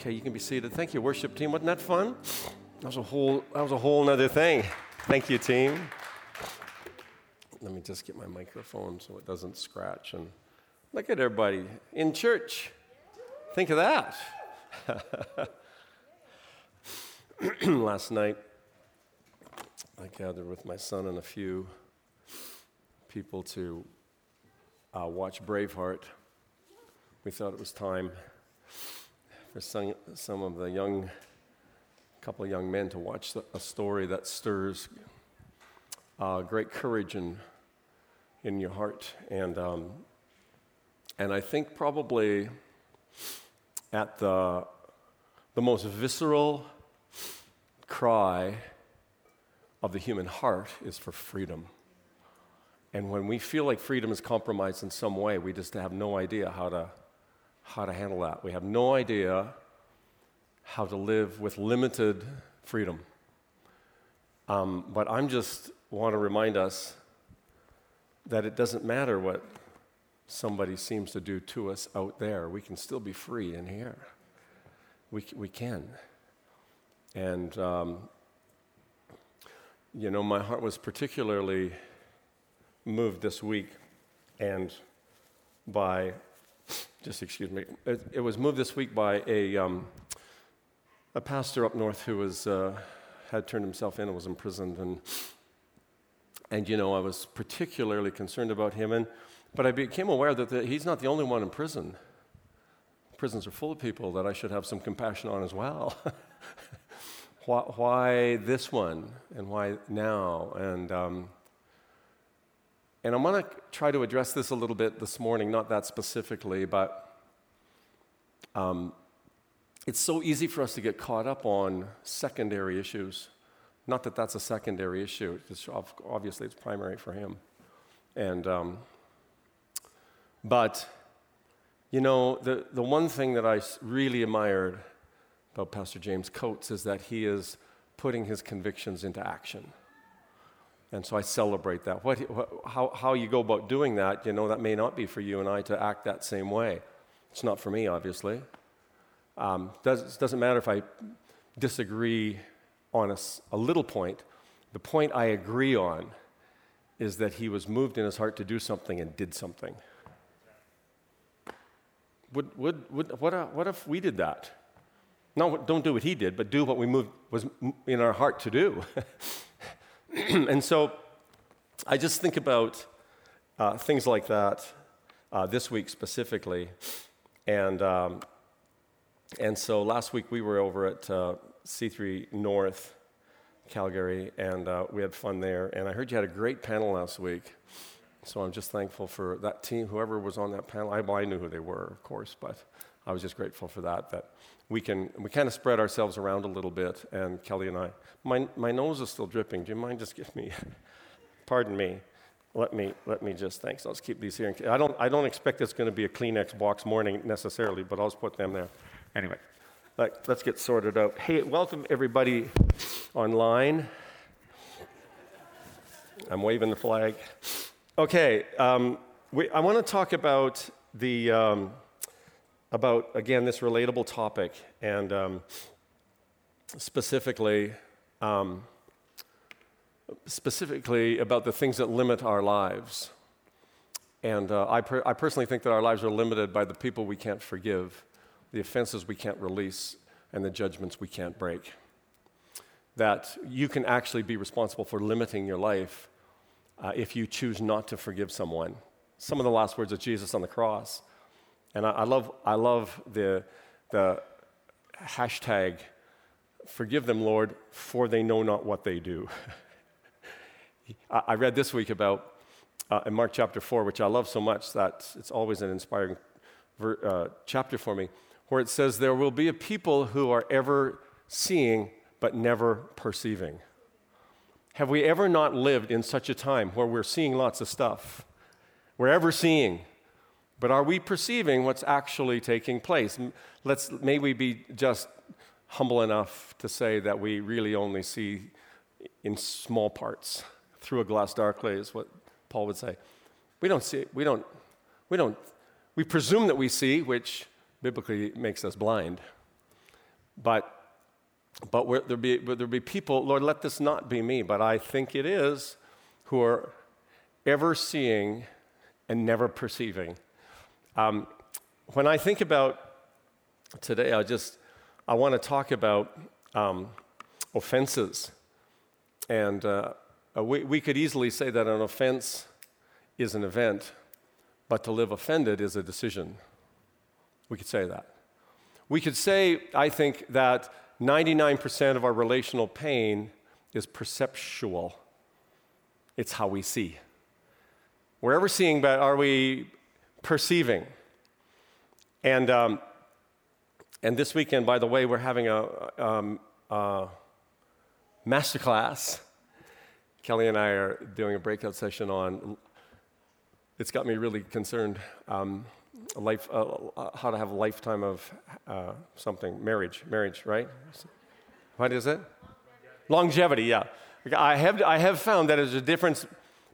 Okay, you can be seated. Thank you, worship team. Wasn't that fun? That was a whole that was a whole nother thing. Thank you, team. Let me just get my microphone so it doesn't scratch and look at everybody in church. Think of that. Last night I gathered with my son and a few people to uh, watch Braveheart. We thought it was time for some, some of the young, couple of young men to watch the, a story that stirs uh, great courage in, in your heart. And, um, and I think probably at the, the most visceral cry of the human heart is for freedom. And when we feel like freedom is compromised in some way, we just have no idea how to how to handle that. We have no idea how to live with limited freedom. Um, but I'm just want to remind us that it doesn't matter what somebody seems to do to us out there. We can still be free in here. We, we can. And, um, you know, my heart was particularly moved this week and by just excuse me, it, it, was moved this week by a, um, a pastor up north who was, uh, had turned himself in and was imprisoned. And, and, you know, I was particularly concerned about him. And, but I became aware that the, he's not the only one in prison. Prisons are full of people that I should have some compassion on as well. why, why, this one and why now? And, um, and I'm going to try to address this a little bit this morning, not that specifically, but um, it's so easy for us to get caught up on secondary issues. Not that that's a secondary issue, it's obviously it's primary for him. And, um, but, you know, the, the one thing that I really admired about Pastor James Coates is that he is putting his convictions into action. And so I celebrate that. What, how, how you go about doing that, you know, that may not be for you and I to act that same way. It's not for me, obviously. Um, does, doesn't matter if I disagree on a, a little point. The point I agree on is that he was moved in his heart to do something and did something. Would, would, would, what, uh, what if we did that? No, don't do what he did, but do what we moved, was in our heart to do. and so I just think about uh, things like that uh, this week specifically. And, um, and so last week we were over at uh, C3 North, Calgary, and uh, we had fun there. And I heard you had a great panel last week. So I'm just thankful for that team, whoever was on that panel. I, well, I knew who they were, of course, but I was just grateful for that, that we can we kind of spread ourselves around a little bit. And Kelly and I, my, my nose is still dripping. Do you mind just give me, pardon me, let me let me just thanks. I'll just keep these here. I don't I don't expect it's going to be a Kleenex box morning necessarily, but I'll just put them there. Anyway, let, let's get sorted out. Hey, welcome everybody online. I'm waving the flag. Okay, um, we, I want to talk about the. Um, about, again, this relatable topic, and um, specifically, um, specifically about the things that limit our lives. And uh, I, per- I personally think that our lives are limited by the people we can't forgive, the offenses we can't release, and the judgments we can't break. That you can actually be responsible for limiting your life uh, if you choose not to forgive someone. Some of the last words of Jesus on the cross and I, I, love, I love the, the hashtag, forgive them, Lord, for they know not what they do. I, I read this week about, uh, in Mark chapter 4, which I love so much that it's always an inspiring ver, uh, chapter for me where it says, There will be a people who are ever seeing but never perceiving. Have we ever not lived in such a time where we're seeing lots of stuff? We're ever seeing, but are we perceiving what's actually taking place? Let's, may we be just humble enough to say that we really only see in small parts through a glass darkly, is what Paul would say. We don't see, we don't, we don't, we presume that we see, which biblically makes us blind. But but there be there be people, Lord, let this not be me, but I think it is, who are ever seeing and never perceiving. Um, when I think about today, I just I want to talk about um, offenses, and uh, we, we could easily say that an offense is an event, but to live offended is a decision. We could say that. We could say, I think, that 99% of our relational pain is perceptual. It's how we see. We're ever seeing, but are we perceiving? And, um, and this weekend, by the way, we're having a, um, a masterclass. Kelly and I are doing a breakout session on. It's got me really concerned. Um, life, uh, uh, how to have a lifetime of uh, something, marriage, marriage, right? What is it? Longevity, yeah. I have, I have found that there's a difference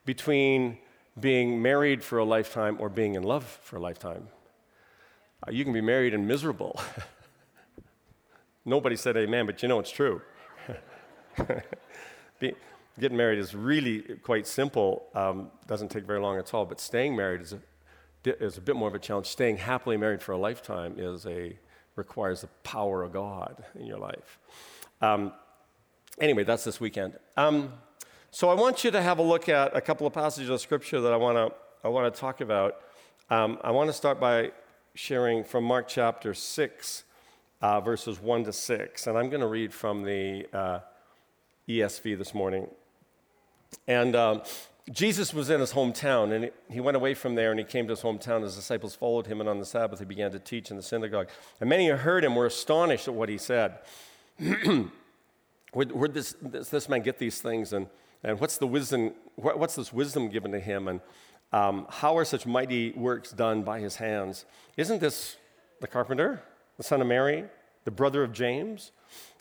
between being married for a lifetime or being in love for a lifetime. Uh, you can be married and miserable. Nobody said amen, but you know it's true. be, getting married is really quite simple, um, doesn't take very long at all, but staying married is a, is a bit more of a challenge. Staying happily married for a lifetime is a, requires the power of God in your life. Um, anyway, that's this weekend. Um, so I want you to have a look at a couple of passages of scripture that I want to I want to talk about. Um, I want to start by sharing from Mark chapter six, uh, verses one to six, and I'm going to read from the uh, ESV this morning. And um, Jesus was in his hometown, and he went away from there and he came to his hometown. His disciples followed him, and on the Sabbath he began to teach in the synagogue. And many who heard him were astonished at what he said. where where this, this, this, man get these things, and, and what's the wisdom? What's this wisdom given to him, and um, how are such mighty works done by his hands? Isn't this the carpenter, the son of Mary, the brother of James,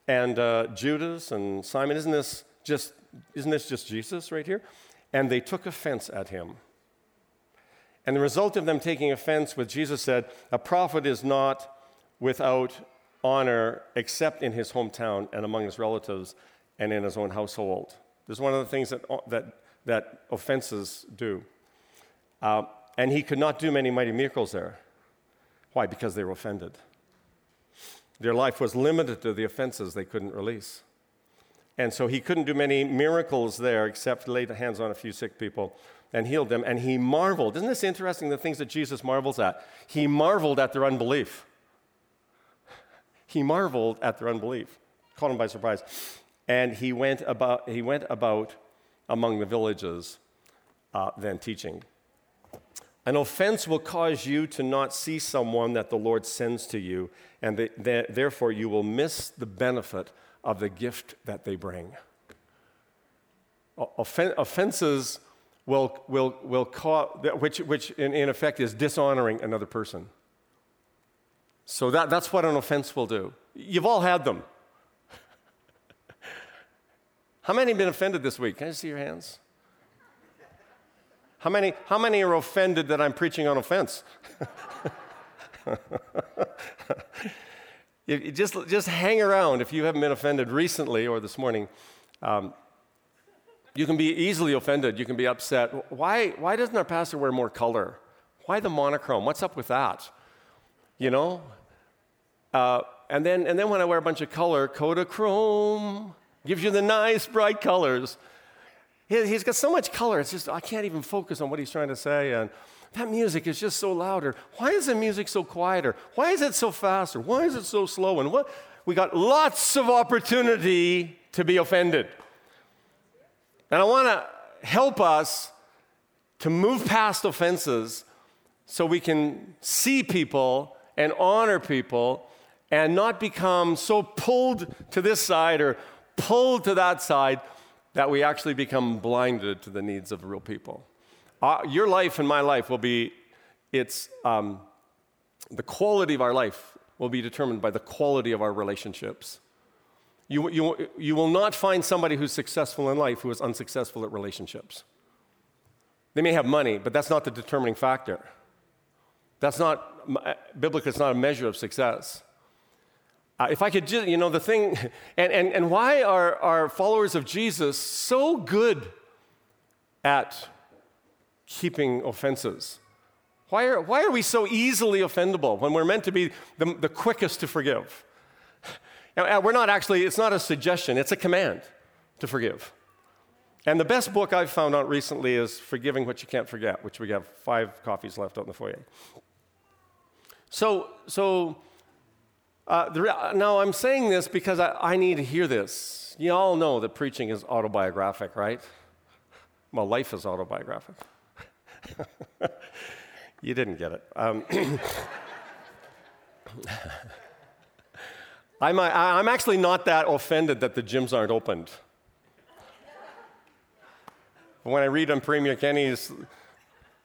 and uh, Judas and Simon? Isn't this just isn't this just Jesus right here? and they took offense at him. And the result of them taking offense with Jesus said, A prophet is not without honor except in his hometown and among his relatives and in his own household. This is one of the things that, that, that offenses do. Uh, and he could not do many mighty miracles there. Why? Because they were offended. Their life was limited to the offenses they couldn't release. And so he couldn't do many miracles there except lay hands on a few sick people and healed them. And he marveled. Isn't this interesting, the things that Jesus marvels at? He marveled at their unbelief. He marveled at their unbelief, caught him by surprise. And he went about, he went about among the villages uh, then teaching. An offense will cause you to not see someone that the Lord sends to you, and the, the, therefore you will miss the benefit of the gift that they bring. Offen- offenses will, will, will cause, which, which in, in effect is dishonoring another person. So that, that's what an offense will do. You've all had them. How many have been offended this week? Can I see your hands? How many, how many are offended that I'm preaching on offense? Just, just hang around if you haven't been offended recently or this morning. Um, you can be easily offended. You can be upset. Why, why doesn't our pastor wear more color? Why the monochrome? What's up with that? You know? Uh, and, then, and then when I wear a bunch of color, Kodachrome gives you the nice bright colors. He, has got so much color, it's just, I can't even focus on what he's trying to say. And that music is just so louder. Why is the music so quieter? Why is it so faster? Why is it so slow? And what? We got lots of opportunity to be offended. And I want to help us to move past offenses so we can see people and honor people and not become so pulled to this side or pulled to that side that we actually become blinded to the needs of real people. Uh, your life and my life will be, it's um, the quality of our life will be determined by the quality of our relationships. You, you, you will not find somebody who's successful in life who is unsuccessful at relationships. They may have money, but that's not the determining factor. That's not, biblically, it's not a measure of success. Uh, if I could just, you know, the thing, and, and, and why are, are followers of Jesus so good at keeping offenses? Why are, why are we so easily offendable when we're meant to be the, the quickest to forgive? And we're not actually, it's not a suggestion, it's a command to forgive. And the best book I've found out recently is Forgiving What You Can't Forget, which we have five copies left out in the foyer. So, so uh, now I'm saying this because I, I need to hear this. You all know that preaching is autobiographic, right? Well, life is autobiographic. you didn't get it. Um, I'm, I'm actually not that offended that the gyms aren't opened. When I read on Premier Kenney's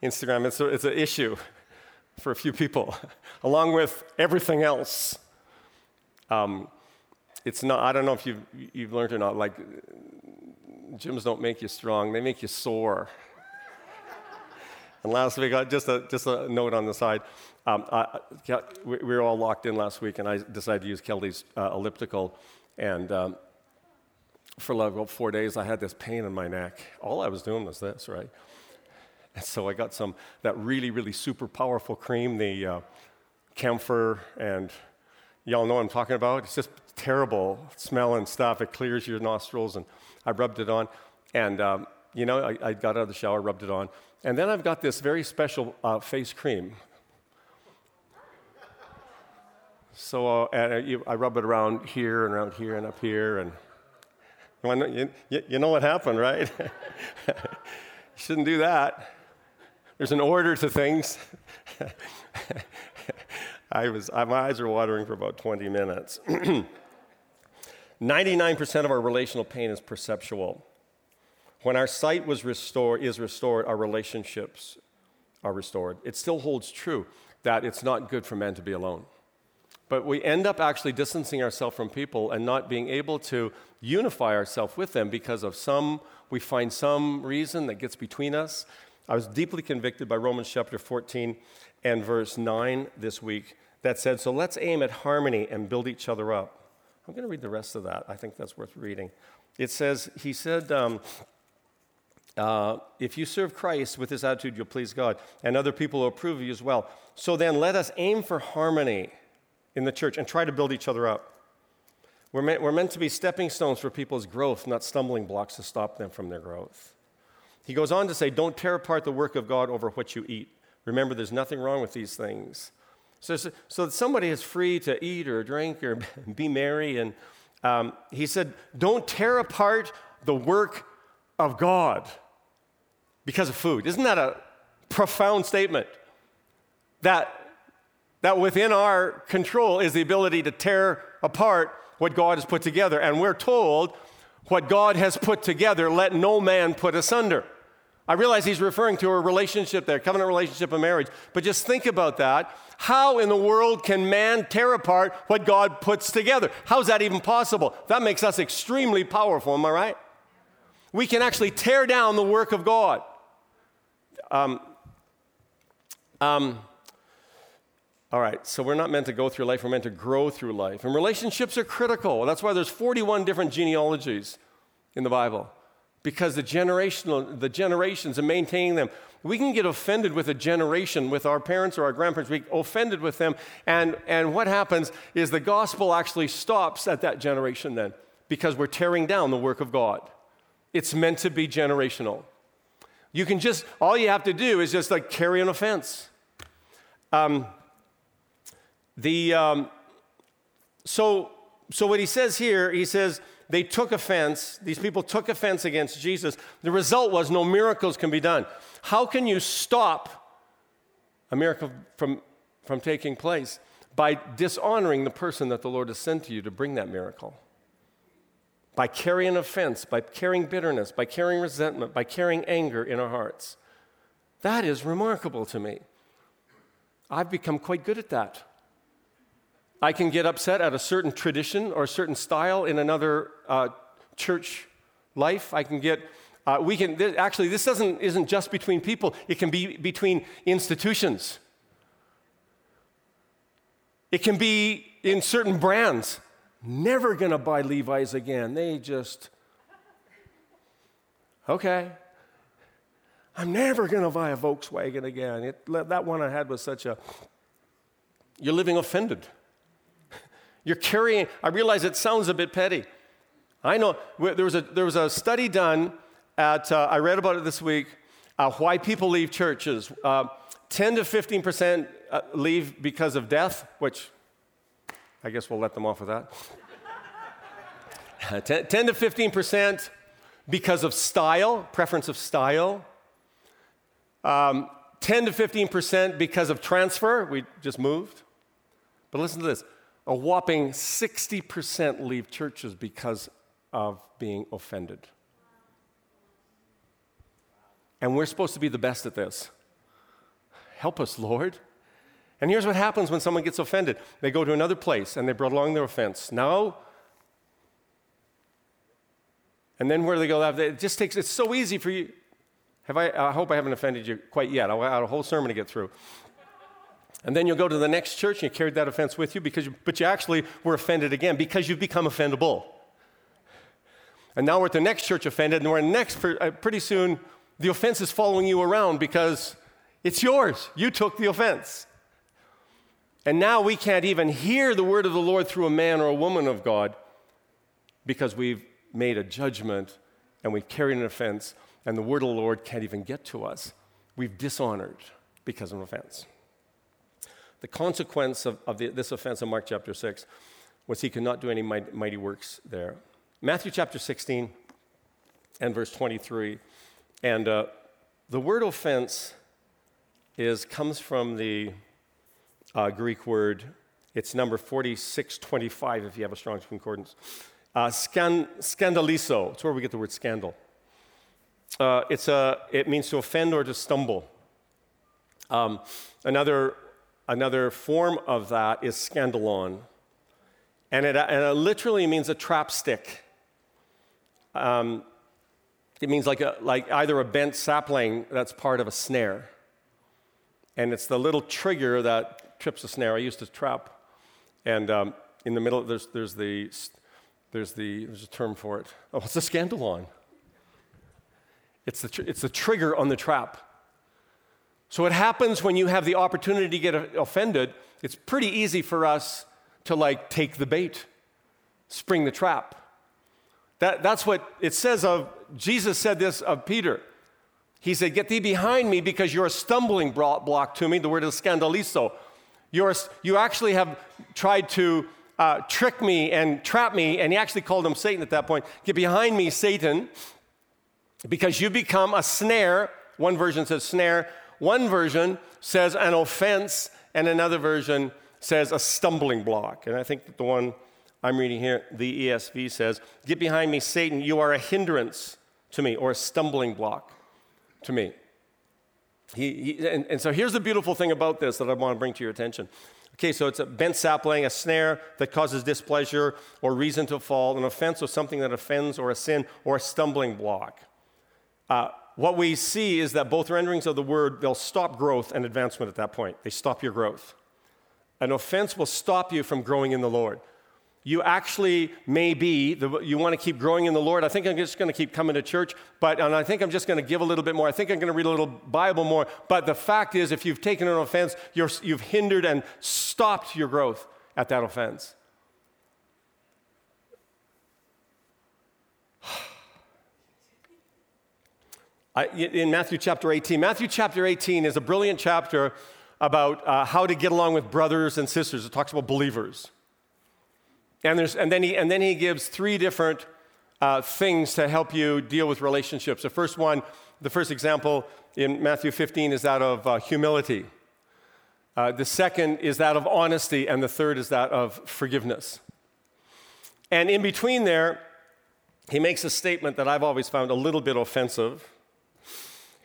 Instagram, it's, a, it's an issue for a few people, along with everything else. Um, it's not, I don't know if you've, you've learned or not, like, gyms don't make you strong, they make you sore. and last week, just a, just a note on the side. Um, I, we were all locked in last week, and I decided to use Kelly's uh, elliptical. And um, for like four days, I had this pain in my neck. All I was doing was this, right? And so I got some, that really, really super powerful cream, the uh, camphor, and y'all know what I'm talking about. It's just terrible smell and stuff. It clears your nostrils, and I rubbed it on. And, um, you know, I, I, got out of the shower, rubbed it on. And then I've got this very special uh, face cream. So uh, and I rub it around here and around here and up here. And you, you know what happened, right? you shouldn't do that. There's an order to things. I was, my eyes were watering for about 20 minutes. 99% of our relational pain is perceptual. When our sight was restored, is restored, our relationships are restored. It still holds true that it's not good for men to be alone. But we end up actually distancing ourselves from people and not being able to unify ourselves with them because of some, we find some reason that gets between us. I was deeply convicted by Romans chapter 14 and verse 9 this week that said, So let's aim at harmony and build each other up. I'm going to read the rest of that. I think that's worth reading. It says, He said, um, uh, if you serve Christ with this attitude, you'll please God, and other people will approve of you as well. So then, let us aim for harmony in the church and try to build each other up. We're meant, we're meant to be stepping stones for people's growth, not stumbling blocks to stop them from their growth. He goes on to say, Don't tear apart the work of God over what you eat. Remember, there's nothing wrong with these things. So, so that somebody is free to eat or drink or be merry. And um, he said, Don't tear apart the work of God because of food. Isn't that a profound statement? That, that within our control is the ability to tear apart what God has put together. And we're told what God has put together, let no man put asunder. I realize he's referring to a relationship there, covenant relationship of marriage. But just think about that. How in the world can man tear apart what God puts together? How is that even possible? That makes us extremely powerful, am I right? We can actually tear down the work of God. Um, um, all right, so we're not meant to go through life, we're meant to grow through life. And relationships are critical. That's why there's 41 different genealogies in the Bible. Because the generational the generations and maintaining them. We can get offended with a generation, with our parents or our grandparents, we offended with them, and, and what happens is the gospel actually stops at that generation then, because we're tearing down the work of God. It's meant to be generational. You can just, all you have to do is just like carry an offense. Um, the, um, so, so what he says here, he says they took offense. These people took offense against Jesus. The result was no miracles can be done. How can you stop a miracle from, from taking place by dishonoring the person that the Lord has sent to you to bring that miracle. By carrying offense, by carrying bitterness, by carrying resentment, by carrying anger in our hearts. That is remarkable to me. I've become quite good at that. I can get upset at a certain tradition or a certain style in another uh, church life. I can get, uh, we can, th- actually, this doesn't, isn't just between people, it can be between institutions. It can be in certain brands. Never gonna buy Levi's again. They just, okay. I'm never gonna buy a Volkswagen again. It, that one I had was such a, you're living offended. You're carrying, I realize it sounds a bit petty. I know there was a, there was a study done at, uh, I read about it this week, uh, why people leave churches. Uh, 10 to 15% uh, leave because of death, which I guess we'll let them off with that. 10, 10 to 15% because of style, preference of style. Um, 10 to 15% because of transfer, we just moved. But listen to this a whopping 60% leave churches because of being offended. And we're supposed to be the best at this. Help us, Lord. And here's what happens when someone gets offended they go to another place and they brought along their offense. Now, and then where do they go? It just takes, it's so easy for you. Have I, I hope I haven't offended you quite yet. I have a whole sermon to get through. And then you'll go to the next church and you carried that offense with you, because you, but you actually were offended again because you've become offendable. And now we're at the next church offended, and we're next, uh, pretty soon, the offense is following you around because it's yours. You took the offense. And now we can't even hear the word of the Lord through a man or a woman of God because we've made a judgment and we've carried an offense, and the word of the Lord can't even get to us. We've dishonored because of an offense. The consequence of, of the, this offense in Mark chapter 6 was he could not do any mighty, mighty works there. Matthew chapter 16 and verse 23. And uh, the word offense is, comes from the uh, Greek word, it's number 4625 if you have a strong concordance. Uh, scan, scandalizo, it's where we get the word scandal. Uh, it's a, it means to offend or to stumble. Um, another Another form of that is scandalon. And it, and it literally means a trap stick. Um, it means like, a, like either a bent sapling that's part of a snare. And it's the little trigger that trips the snare. I used to trap. And um, in the middle, there's, there's, the, there's, the, there's a term for it. Oh, it's a scandalon. It's the, tr- it's the trigger on the trap. So, what happens when you have the opportunity to get offended? It's pretty easy for us to like take the bait, spring the trap. That, that's what it says of, Jesus said this of Peter. He said, Get thee behind me because you're a stumbling block to me. The word is scandalizo. You're, you actually have tried to uh, trick me and trap me, and he actually called him Satan at that point. Get behind me, Satan, because you become a snare. One version says snare, one version says an offense, and another version says a stumbling block. And I think that the one I'm reading here, the ESV says, Get behind me, Satan, you are a hindrance to me, or a stumbling block to me. He, he, and, and so here's the beautiful thing about this that I want to bring to your attention. Okay, so it's a bent sapling, a snare that causes displeasure or reason to fall, an offense or something that offends, or a sin, or a stumbling block. Uh, what we see is that both renderings of the word, they'll stop growth and advancement at that point. They stop your growth. An offense will stop you from growing in the Lord. You actually may be, you want to keep growing in the Lord. I think I'm just going to keep coming to church, but and I think I'm just going to give a little bit more. I think I'm going to read a little Bible more. But the fact is, if you've taken an offense, you have hindered and stopped your growth at that offense. In Matthew chapter 18. Matthew chapter 18 is a brilliant chapter about uh, how to get along with brothers and sisters. It talks about believers. And, there's, and, then, he, and then he gives three different uh, things to help you deal with relationships. The first one, the first example in Matthew 15 is that of uh, humility. Uh, the second is that of honesty, and the third is that of forgiveness. And in between there, he makes a statement that I've always found a little bit offensive.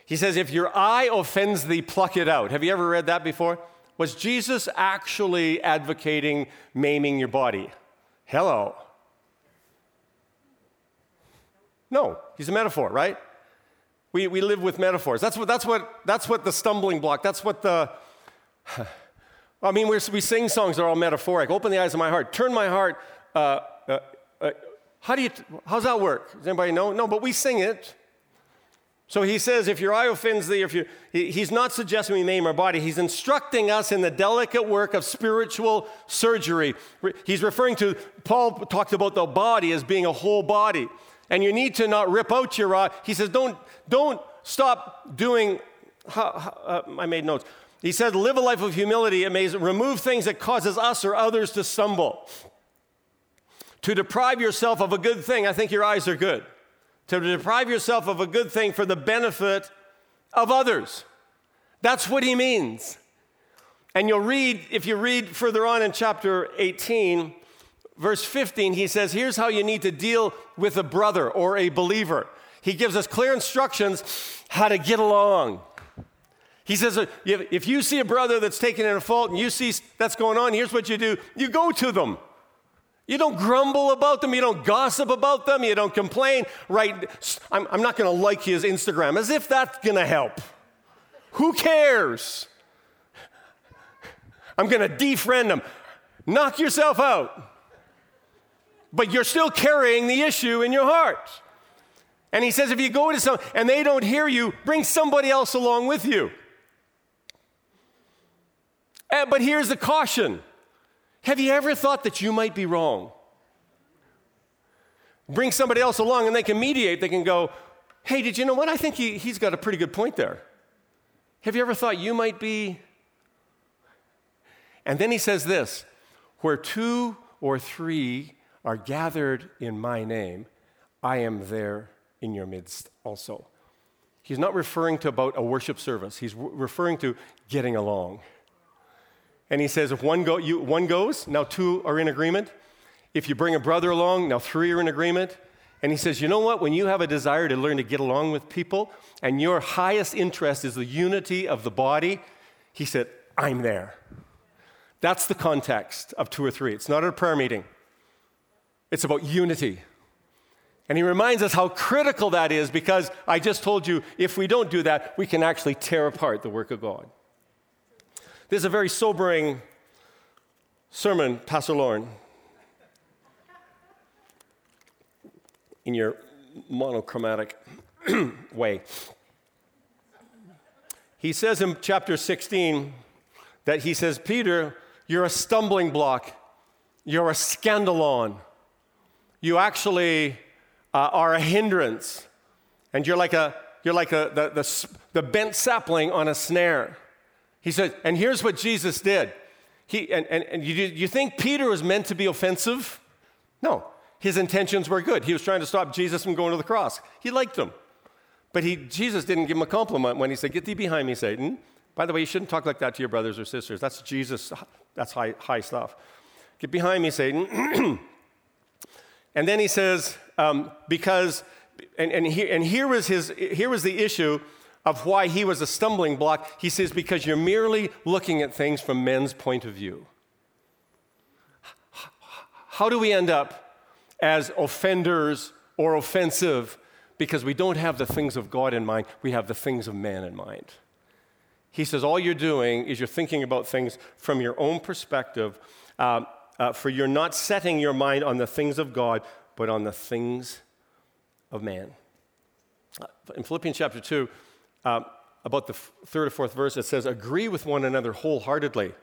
He says, If your eye offends thee, pluck it out. Have you ever read that before? Was Jesus actually advocating maiming your body? Hello. No, he's a metaphor, right? We, we live with metaphors. That's what, that's, what, that's what the stumbling block, that's what the. I mean, we sing songs that are all metaphoric. Open the eyes of my heart. Turn my heart. Uh, uh, uh, how do you, how's that work? Does anybody know? No, but we sing it. So he says, if your eye offends thee, if you, he's not suggesting we name our body. He's instructing us in the delicate work of spiritual surgery. He's referring to, Paul talked about the body as being a whole body. And you need to not rip out your eye. He says, don't, don't stop doing, uh, I made notes. He said, live a life of humility. It may remove things that causes us or others to stumble. To deprive yourself of a good thing, I think your eyes are good. To deprive yourself of a good thing for the benefit of others. That's what he means. And you'll read, if you read further on in chapter 18, verse 15, he says, Here's how you need to deal with a brother or a believer. He gives us clear instructions how to get along. He says, if you see a brother that's taking in a fault and you see that's going on, here's what you do you go to them. You don't grumble about them. You don't gossip about them. You don't complain. Right? I'm, I'm not going to like his Instagram as if that's going to help. Who cares? I'm going to defriend them. Knock yourself out. But you're still carrying the issue in your heart. And he says, if you go to some and they don't hear you, bring somebody else along with you. Eh, but here's the caution Have you ever thought that you might be wrong? Bring somebody else along and they can mediate. They can go, hey, did you know what? I think he, he's got a pretty good point there. Have you ever thought you might be? And then he says this where two or three are gathered in my name, I am there in your midst also. He's not referring to about a worship service, he's referring to getting along. And he says, if one, go, you, one goes, now two are in agreement. If you bring a brother along, now three are in agreement. And he says, you know what? When you have a desire to learn to get along with people and your highest interest is the unity of the body, he said, I'm there. That's the context of two or three. It's not a prayer meeting, it's about unity. And he reminds us how critical that is because I just told you if we don't do that, we can actually tear apart the work of God. This is a very sobering sermon, Pastor Lauren. In your monochromatic way. He says in chapter 16 that he says, Peter, you're a stumbling block. You're a scandalon. You actually uh, are a hindrance. And you're like, a, you're like a, the, the, the bent sapling on a snare. He said, and here's what Jesus did. He, and and, and you, you think Peter was meant to be offensive? No, his intentions were good. He was trying to stop Jesus from going to the cross. He liked him. But he, Jesus didn't give him a compliment when he said, Get thee behind me, Satan. By the way, you shouldn't talk like that to your brothers or sisters. That's Jesus, that's high, high stuff. Get behind me, Satan. and then he says, um, Because, and, and, he, and here, was his, here was the issue of why he was a stumbling block, he says, because you're merely looking at things from men's point of view. How do we end up as offenders or offensive? Because we don't have the things of God in mind, we have the things of man in mind. He says, all you're doing is you're thinking about things from your own perspective, uh, uh, for you're not setting your mind on the things of God, but on the things of man. In Philippians chapter 2, uh, about the f- third or fourth verse, it says, Agree with one another wholeheartedly.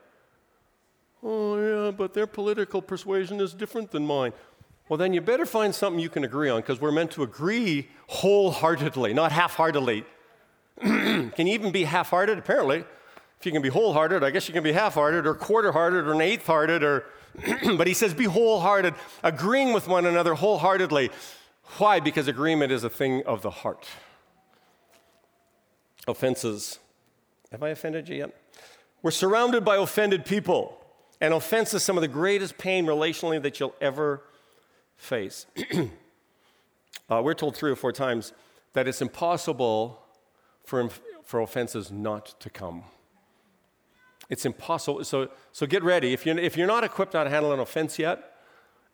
Oh, yeah, but their political persuasion is different than mine. Well, then you better find something you can agree on because we're meant to agree wholeheartedly, not half heartedly. can you even be half hearted? Apparently. If you can be wholehearted, I guess you can be half hearted or quarter hearted or an eighth hearted or. but he says, be wholehearted, agreeing with one another wholeheartedly. Why? Because agreement is a thing of the heart offenses. Have I offended you yet? We're surrounded by offended people, and offense is some of the greatest pain relationally that you'll ever face. uh, we're told three or four times that it's impossible for, for offenses not to come. It's impossible. So, so get ready. If you're, if you're not equipped how to handle an offense yet,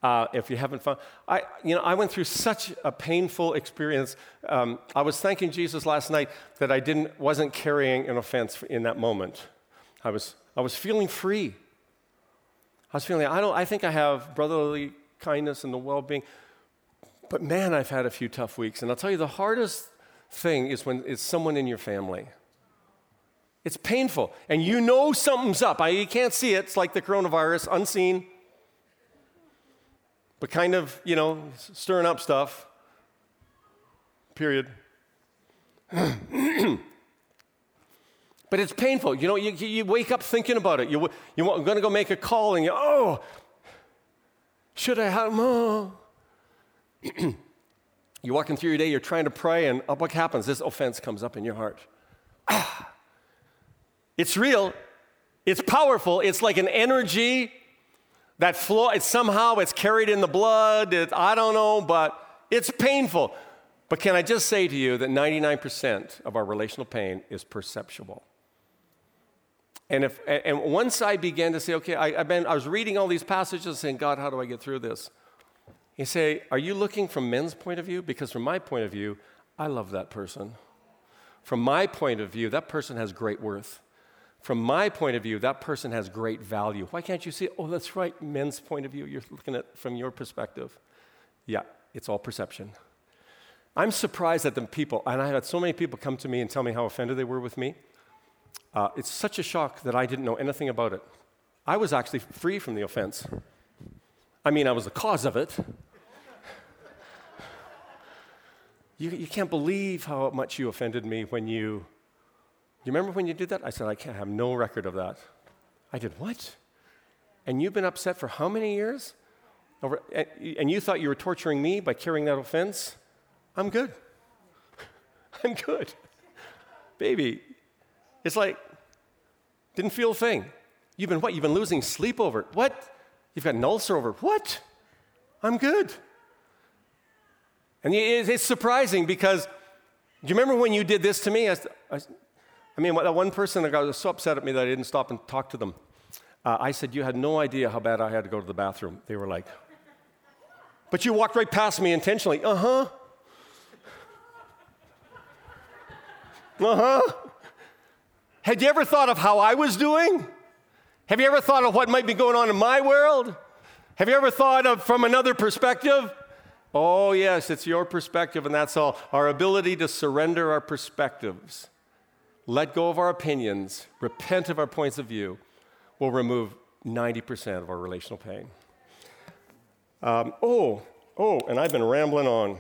uh, if you haven't found, I, you know, I went through such a painful experience. Um, I was thanking Jesus last night that I didn't, wasn't carrying an offense in that moment. I was, I was feeling free. I was feeling, I, don't, I think I have brotherly kindness and the well being. But man, I've had a few tough weeks. And I'll tell you, the hardest thing is when it's someone in your family. It's painful. And you know something's up. I, you can't see it. It's like the coronavirus, unseen, but kind of, you know, stirring up stuff. Period. But it's painful. You know, you, you wake up thinking about it. You, you're going to go make a call and you, oh, should I have, more? you're walking through your day, you're trying to pray, and what happens? This offense comes up in your heart. It's real. It's powerful. It's like an energy that flow. It's somehow it's carried in the blood. It, I don't know, but it's painful. But can I just say to you that 99% of our relational pain is perceptual? And, if, and once I began to say, okay, I, have been, I was reading all these passages saying, God, how do I get through this? You say, are you looking from men's point of view? Because from my point of view, I love that person. From my point of view, that person has great worth. From my point of view, that person has great value. Why can't you see, oh, that's right, men's point of view, you're looking at from your perspective? Yeah, it's all perception. I'm surprised at the people, and I had so many people come to me and tell me how offended they were with me. Uh, it's such a shock that I didn't know anything about it. I was actually free from the offense. I mean, I was the cause of it. you, you can't believe how much you offended me when you. Do you remember when you did that? I said, I can't have no record of that. I did, what? And you've been upset for how many years? Over, and you thought you were torturing me by carrying that offense? I'm good. I'm good. Baby, it's like, didn't feel a thing. You've been what? You've been losing sleep over it. What? You've got an ulcer over it. What? I'm good. And it's surprising because do you remember when you did this to me? I, I, I mean, that one person that got so upset at me that I didn't stop and talk to them. Uh, I said, You had no idea how bad I had to go to the bathroom. They were like, But you walked right past me intentionally. Uh huh. Uh huh. Had you ever thought of how I was doing? Have you ever thought of what might be going on in my world? Have you ever thought of from another perspective? Oh, yes, it's your perspective, and that's all. Our ability to surrender our perspectives, let go of our opinions, repent of our points of view, will remove 90% of our relational pain. Um, oh, oh, and I've been rambling on.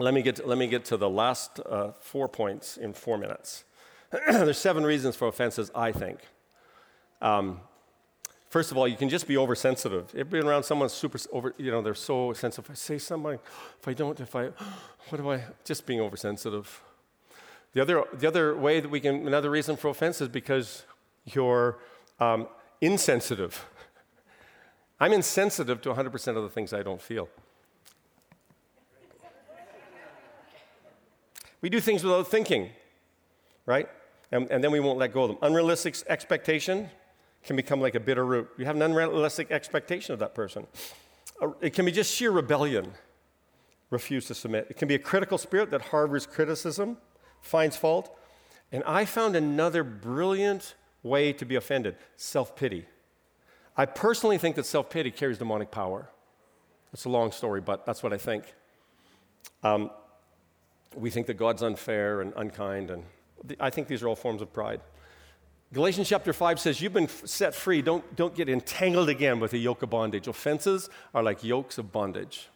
Let me get to, let me get to the last uh, four points in four minutes. There's seven reasons for offenses, I think. Um, first of all, you can just be oversensitive. Ever been around someone super over, you know, they're so sensitive. If I say something, if I don't, if I, what do I, just being oversensitive. The other, the other way that we can, another reason for offense is because you're um, insensitive. I'm insensitive to 100% of the things I don't feel. We do things without thinking right? And, and then we won't let go of them. Unrealistic expectation can become like a bitter root. You have an unrealistic expectation of that person. Uh, it can be just sheer rebellion, refuse to submit. It can be a critical spirit that harbors criticism, finds fault. And I found another brilliant way to be offended self pity. I personally think that self pity carries demonic power. It's a long story, but that's what I think. Um, we think that God's unfair and unkind and I think these are all forms of pride. Galatians chapter 5 says, You've been set free. Don't, don't get entangled again with a yoke of bondage. Offenses are like yokes of bondage.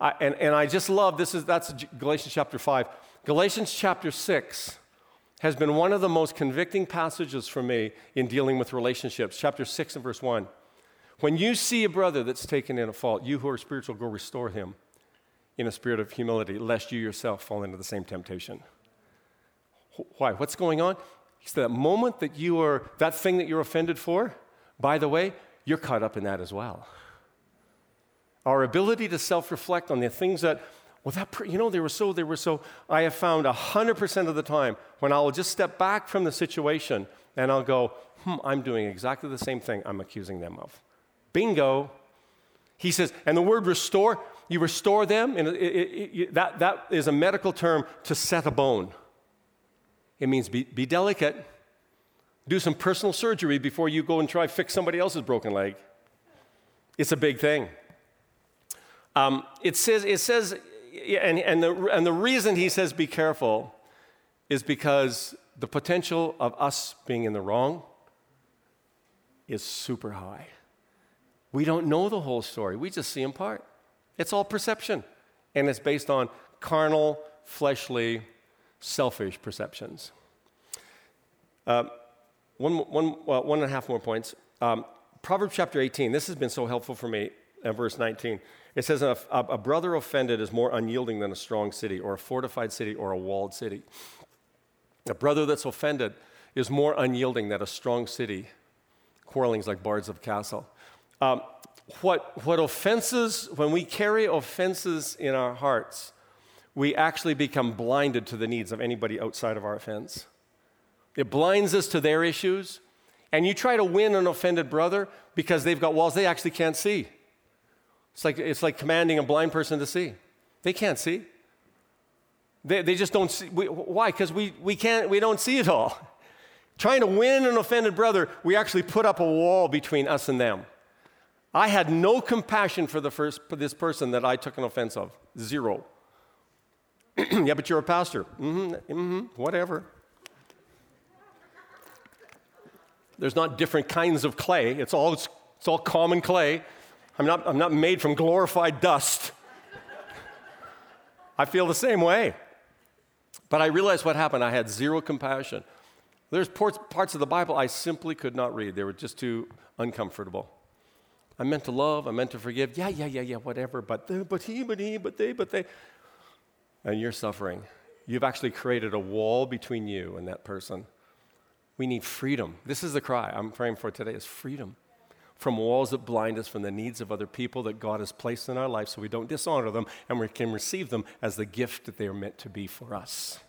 I, and, and I just love this is that's Galatians chapter 5. Galatians chapter 6 has been one of the most convicting passages for me in dealing with relationships. Chapter 6 and verse 1. When you see a brother that's taken in a fault, you who are spiritual, go restore him in a spirit of humility, lest you yourself fall into the same temptation. Why? What's going on? It's that moment that you are, that thing that you're offended for, by the way, you're caught up in that as well. Our ability to self reflect on the things that, well, that, you know, they were so, they were so, I have found 100% of the time when I will just step back from the situation and I'll go, hmm, I'm doing exactly the same thing I'm accusing them of. Bingo. He says, and the word restore, you restore them, and it, it, it, that, that is a medical term to set a bone. It means be, be delicate. Do some personal surgery before you go and try to fix somebody else's broken leg. It's a big thing. Um, it says, it says and, and, the, and the reason he says be careful is because the potential of us being in the wrong is super high. We don't know the whole story, we just see in part. It's all perception, and it's based on carnal, fleshly, selfish perceptions. Uh, one, one, well, one and a half more points. Um, Proverbs chapter 18, this has been so helpful for me, uh, verse 19. It says, a, a brother offended is more unyielding than a strong city, or a fortified city, or a walled city. A brother that's offended is more unyielding than a strong city. Quarreling's like bards of castle. Um, what, what offenses, when we carry offenses in our hearts, we actually become blinded to the needs of anybody outside of our offense. It blinds us to their issues. And you try to win an offended brother because they've got walls they actually can't see. It's like, it's like commanding a blind person to see. They can't see. They, they just don't see. We, why? Because we, we, can't, we don't see it all. Trying to win an offended brother, we actually put up a wall between us and them. I had no compassion for, the first, for this person that I took an offense of. Zero. yeah, but you're a pastor. Mm-hmm, mm-hmm, whatever. There's not different kinds of clay. It's all, it's, it's all common clay. I'm not, I'm not made from glorified dust. I feel the same way. But I realized what happened. I had zero compassion. There's parts of the Bible I simply could not read, they were just too uncomfortable. I meant to love, I meant to forgive. Yeah, yeah, yeah, yeah, whatever. But, they, but he, but he, but they, but they. And you're suffering. You've actually created a wall between you and that person. We need freedom. This is the cry I'm praying for today is freedom from walls that blind us from the needs of other people that God has placed in our life so we don't dishonor them and we can receive them as the gift that they are meant to be for us.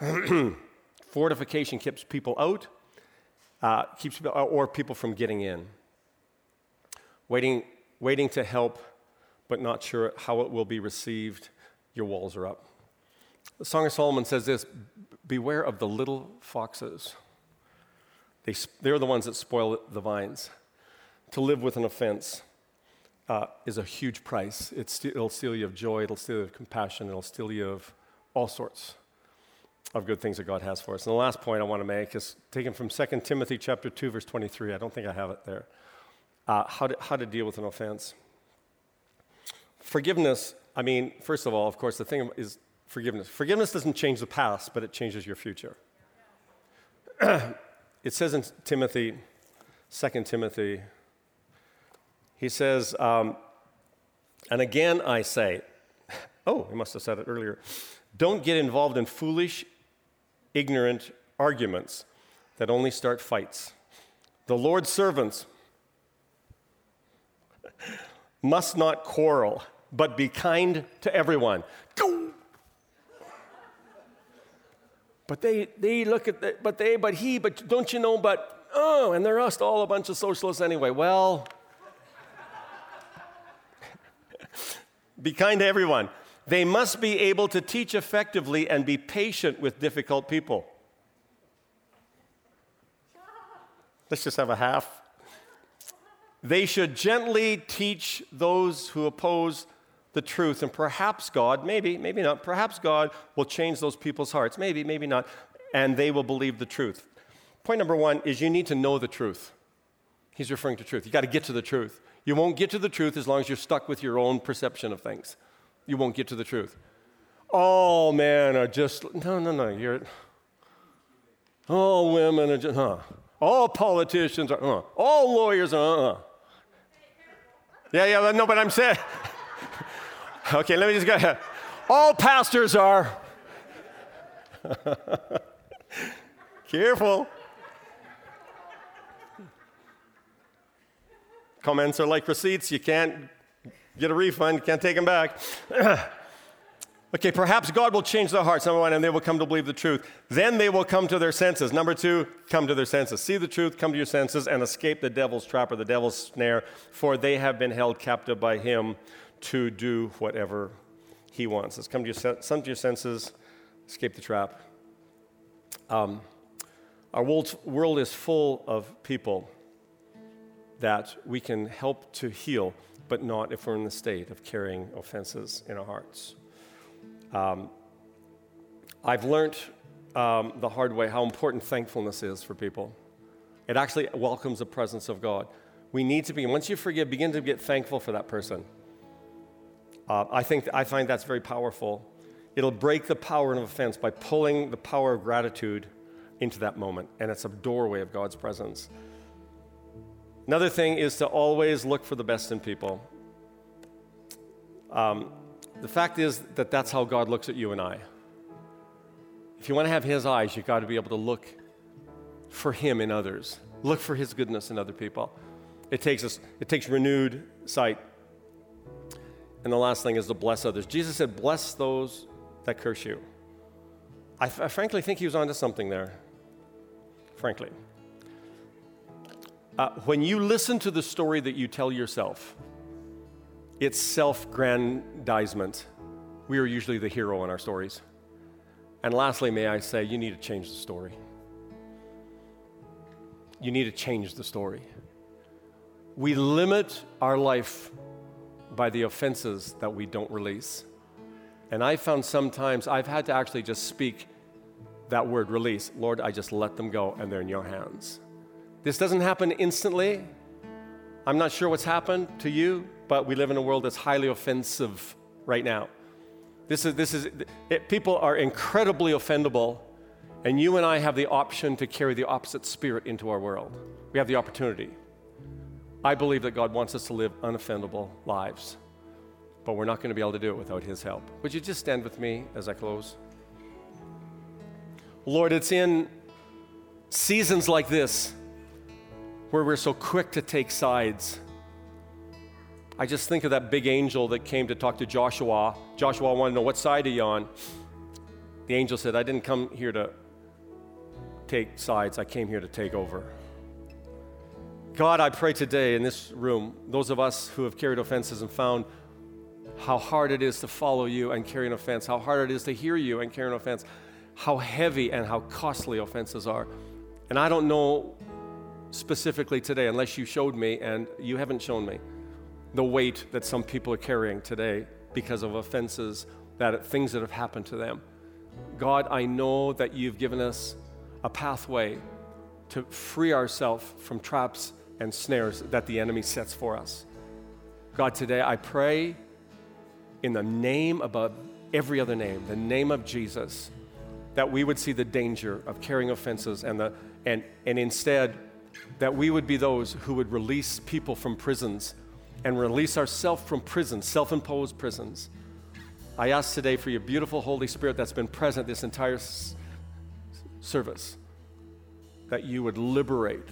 Fortification keeps people out, uh, keeps or people from getting in waiting, waiting to help, but not sure how it will be received, your walls are up. The Song of Solomon says this Beware of the little foxes. They, they're the ones that spoil the vines. To live with an offense uh, is a huge price. It's, it'll steal you of joy, it'll steal you of compassion, it'll steal you of all sorts of good things that God has for us. And the last point I want to make is taken from 2 Timothy chapter 2, verse 23. I don't think I have it there uh, how, to, how to deal with an offense. Forgiveness, I mean, first of all, of course, the thing is forgiveness. Forgiveness doesn't change the past, but it changes your future. it says in Timothy, 2 Timothy, he says, um, and again I say, oh, he must have said it earlier, don't get involved in foolish, ignorant arguments that only start fights. The Lord's servants must not quarrel, but be kind to everyone. Go! But they, they look at the, but they, but he, but don't you know, but, oh, and they're us all a bunch of socialists anyway. Well, be kind to everyone. They must be able to teach effectively and be patient with difficult people. Let's just have a half. They should gently teach those who oppose the truth, and perhaps God, maybe, maybe not, perhaps God will change those people's hearts, maybe, maybe not, and they will believe the truth. Point number one is you need to know the truth. He's referring to truth. You got to get to the truth. You won't get to the truth as long as you're stuck with your own perception of things. You won't get to the truth. All men are just, no, no, no, you're, all women are just, huh. All politicians are, huh. All lawyers are, uh, uh, yeah, yeah, no, but I'm saying. okay, let me just go ahead. All pastors are. Careful. Comments are like receipts. You can't get a refund, you can't take them back. okay, perhaps God will change their hearts, number one, and they will come to believe the truth. Then they will come to their senses. Number two, come to their senses. See the truth, come to your senses, and escape the devil's trap or the devil's snare, for they have been held captive by him to do whatever he wants. Let's come to your, come to your senses, escape the trap. Um, our world, world is full of people that we can help to heal, but not if we're in the state of carrying offenses in our hearts. Um, I've learned um, the hard way how important thankfulness is for people. It actually welcomes the presence of God. We need to be, once you forgive, begin to get thankful for that person. Uh, I think I find that's very powerful. It'll break the power of offense by pulling the power of gratitude into that moment, and it's a doorway of God's presence. Another thing is to always look for the best in people. Um, the fact is that that's how God looks at you and I. If you want to have His eyes, you've got to be able to look for Him in others. Look for His goodness in other people. It takes us. It takes renewed sight. And the last thing is to bless others. Jesus said, "Bless those that curse you." I, f- I frankly think He was onto something there frankly. Uh, when you listen to the story that you tell yourself, it's self grandizement. We are usually the hero in our stories. And lastly, may I say, you need to change the story. You need to change the story. We limit our life by the offenses that we don't release. And I found sometimes I've had to actually just speak that word release. Lord, I just let them go and they're in your hands. This doesn't happen instantly. I'm not sure what's happened to you, but we live in a world that's highly offensive right now. This is, this is, it, people are incredibly offendable, and you and I have the option to carry the opposite spirit into our world. We have the opportunity. I believe that God wants us to live unoffendable lives, but we're not going to be able to do it without His help. Would you just stand with me as I close? Lord, it's in seasons like this where we're so quick to take sides. I just think of that big angel that came to talk to Joshua. Joshua wanted to know what side are you on. The angel said, I didn't come here to take sides, I came here to take over. God, I pray today in this room, those of us who have carried offenses and found how hard it is to follow you and carry an offense, how hard it is to hear you and carry an offense how heavy and how costly offenses are. And I don't know specifically today, unless you showed me, and you haven't shown me, the weight that some people are carrying today because of offenses, that things that have happened to them. God, I know that you've given us a pathway to free ourselves from traps and snares that the enemy sets for us. God, today I pray in the name above every other name, the name of Jesus that we would see the danger of carrying offenses and, the, and, and instead that we would be those who would release people from prisons and release ourselves from prisons, self imposed prisons. I ask today for your beautiful Holy Spirit that's been present this entire s- service that you would liberate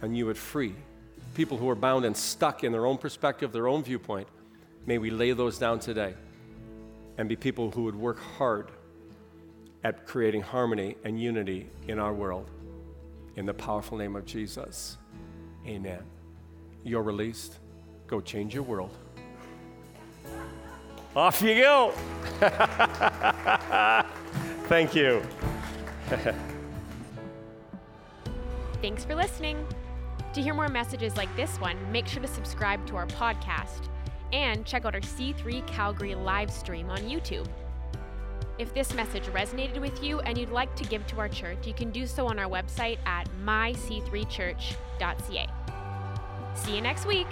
and you would free people who are bound and stuck in their own perspective, their own viewpoint. May we lay those down today and be people who would work hard at creating harmony and unity in our world. In the powerful name of Jesus, amen. You're released. Go change your world. Off you go. Thank you. Thanks for listening. To hear more messages like this one, make sure to subscribe to our podcast and check out our C3 Calgary live stream on YouTube. If this message resonated with you and you'd like to give to our church, you can do so on our website at myc3church.ca. See you next week.